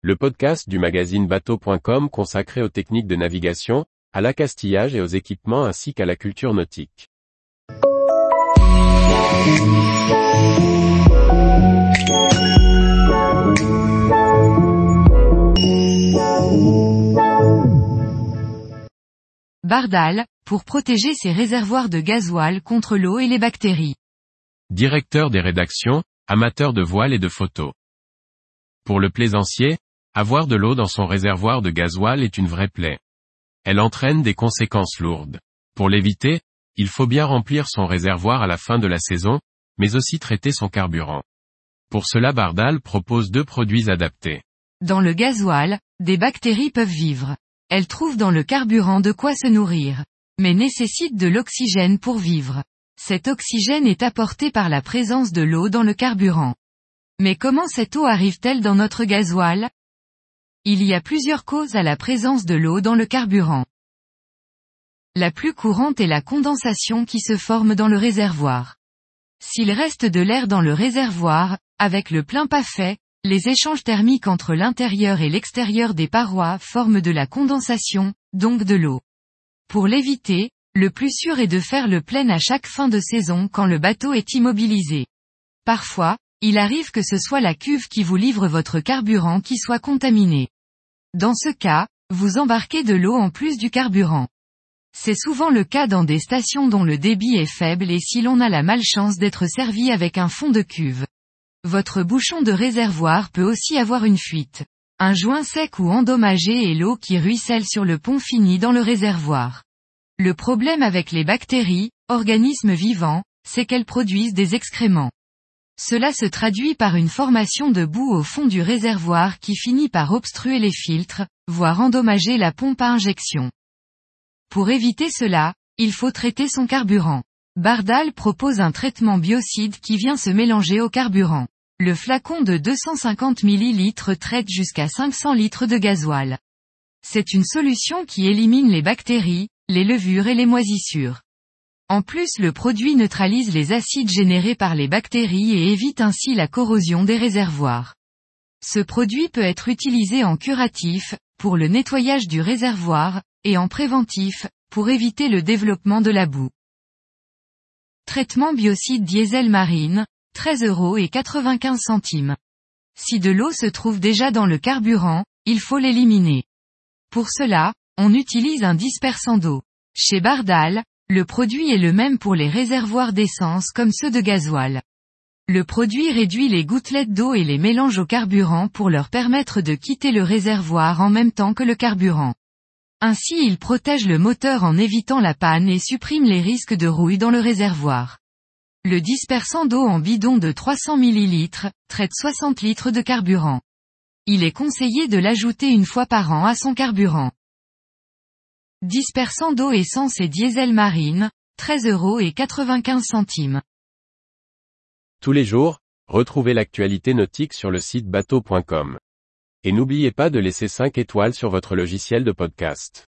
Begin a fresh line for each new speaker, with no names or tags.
le podcast du magazine bateau.com consacré aux techniques de navigation, à l'accastillage et aux équipements ainsi qu'à la culture nautique.
Bardal, pour protéger ses réservoirs de gasoil contre l'eau et les bactéries.
Directeur des rédactions, amateur de voile et de photos. Pour le plaisancier, avoir de l'eau dans son réservoir de gasoil est une vraie plaie. Elle entraîne des conséquences lourdes. Pour l'éviter, il faut bien remplir son réservoir à la fin de la saison, mais aussi traiter son carburant. Pour cela Bardal propose deux produits adaptés.
Dans le gasoil, des bactéries peuvent vivre. Elles trouvent dans le carburant de quoi se nourrir, mais nécessitent de l'oxygène pour vivre. Cet oxygène est apporté par la présence de l'eau dans le carburant. Mais comment cette eau arrive-t-elle dans notre gasoil? Il y a plusieurs causes à la présence de l'eau dans le carburant. La plus courante est la condensation qui se forme dans le réservoir. S'il reste de l'air dans le réservoir, avec le plein pas fait, les échanges thermiques entre l'intérieur et l'extérieur des parois forment de la condensation, donc de l'eau. Pour l'éviter, le plus sûr est de faire le plein à chaque fin de saison quand le bateau est immobilisé. Parfois, il arrive que ce soit la cuve qui vous livre votre carburant qui soit contaminé. Dans ce cas, vous embarquez de l'eau en plus du carburant. C'est souvent le cas dans des stations dont le débit est faible et si l'on a la malchance d'être servi avec un fond de cuve. Votre bouchon de réservoir peut aussi avoir une fuite. Un joint sec ou endommagé et l'eau qui ruisselle sur le pont fini dans le réservoir. Le problème avec les bactéries, organismes vivants, c'est qu'elles produisent des excréments. Cela se traduit par une formation de boue au fond du réservoir qui finit par obstruer les filtres, voire endommager la pompe à injection. Pour éviter cela, il faut traiter son carburant. Bardal propose un traitement biocide qui vient se mélanger au carburant. Le flacon de 250 ml traite jusqu'à 500 litres de gasoil. C'est une solution qui élimine les bactéries, les levures et les moisissures. En plus le produit neutralise les acides générés par les bactéries et évite ainsi la corrosion des réservoirs. Ce produit peut être utilisé en curatif, pour le nettoyage du réservoir, et en préventif, pour éviter le développement de la boue. Traitement biocide diesel marine, 13 euros et 95 centimes. Si de l'eau se trouve déjà dans le carburant, il faut l'éliminer. Pour cela, on utilise un dispersant d'eau. Chez Bardal, le produit est le même pour les réservoirs d'essence comme ceux de gasoil. Le produit réduit les gouttelettes d'eau et les mélange au carburant pour leur permettre de quitter le réservoir en même temps que le carburant. Ainsi il protège le moteur en évitant la panne et supprime les risques de rouille dans le réservoir. Le dispersant d'eau en bidon de 300 ml, traite 60 litres de carburant. Il est conseillé de l'ajouter une fois par an à son carburant. Dispersant d'eau essence et diesel marine, 13 euros et 95 centimes.
Tous les jours, retrouvez l'actualité nautique sur le site bateau.com. Et n'oubliez pas de laisser 5 étoiles sur votre logiciel de podcast.